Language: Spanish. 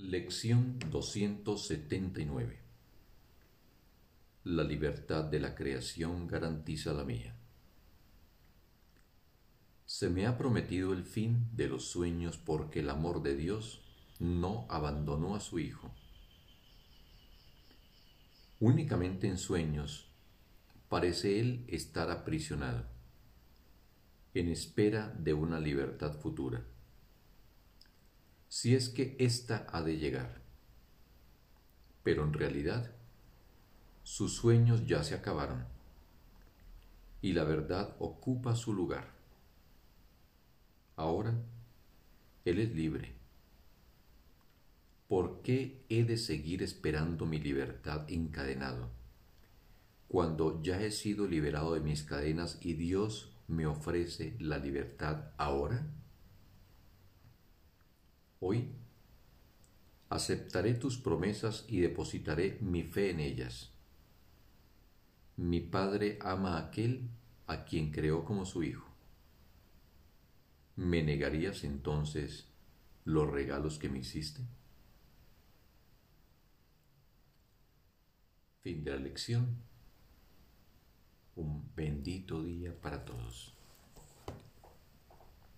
Lección 279 La libertad de la creación garantiza la mía. Se me ha prometido el fin de los sueños porque el amor de Dios no abandonó a su Hijo. Únicamente en sueños parece Él estar aprisionado, en espera de una libertad futura si es que ésta ha de llegar. Pero en realidad, sus sueños ya se acabaron y la verdad ocupa su lugar. Ahora, Él es libre. ¿Por qué he de seguir esperando mi libertad encadenado, cuando ya he sido liberado de mis cadenas y Dios me ofrece la libertad ahora? Hoy aceptaré tus promesas y depositaré mi fe en ellas. Mi Padre ama a aquel a quien creó como su Hijo. ¿Me negarías entonces los regalos que me hiciste? Fin de la lección. Un bendito día para todos.